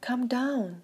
Come down.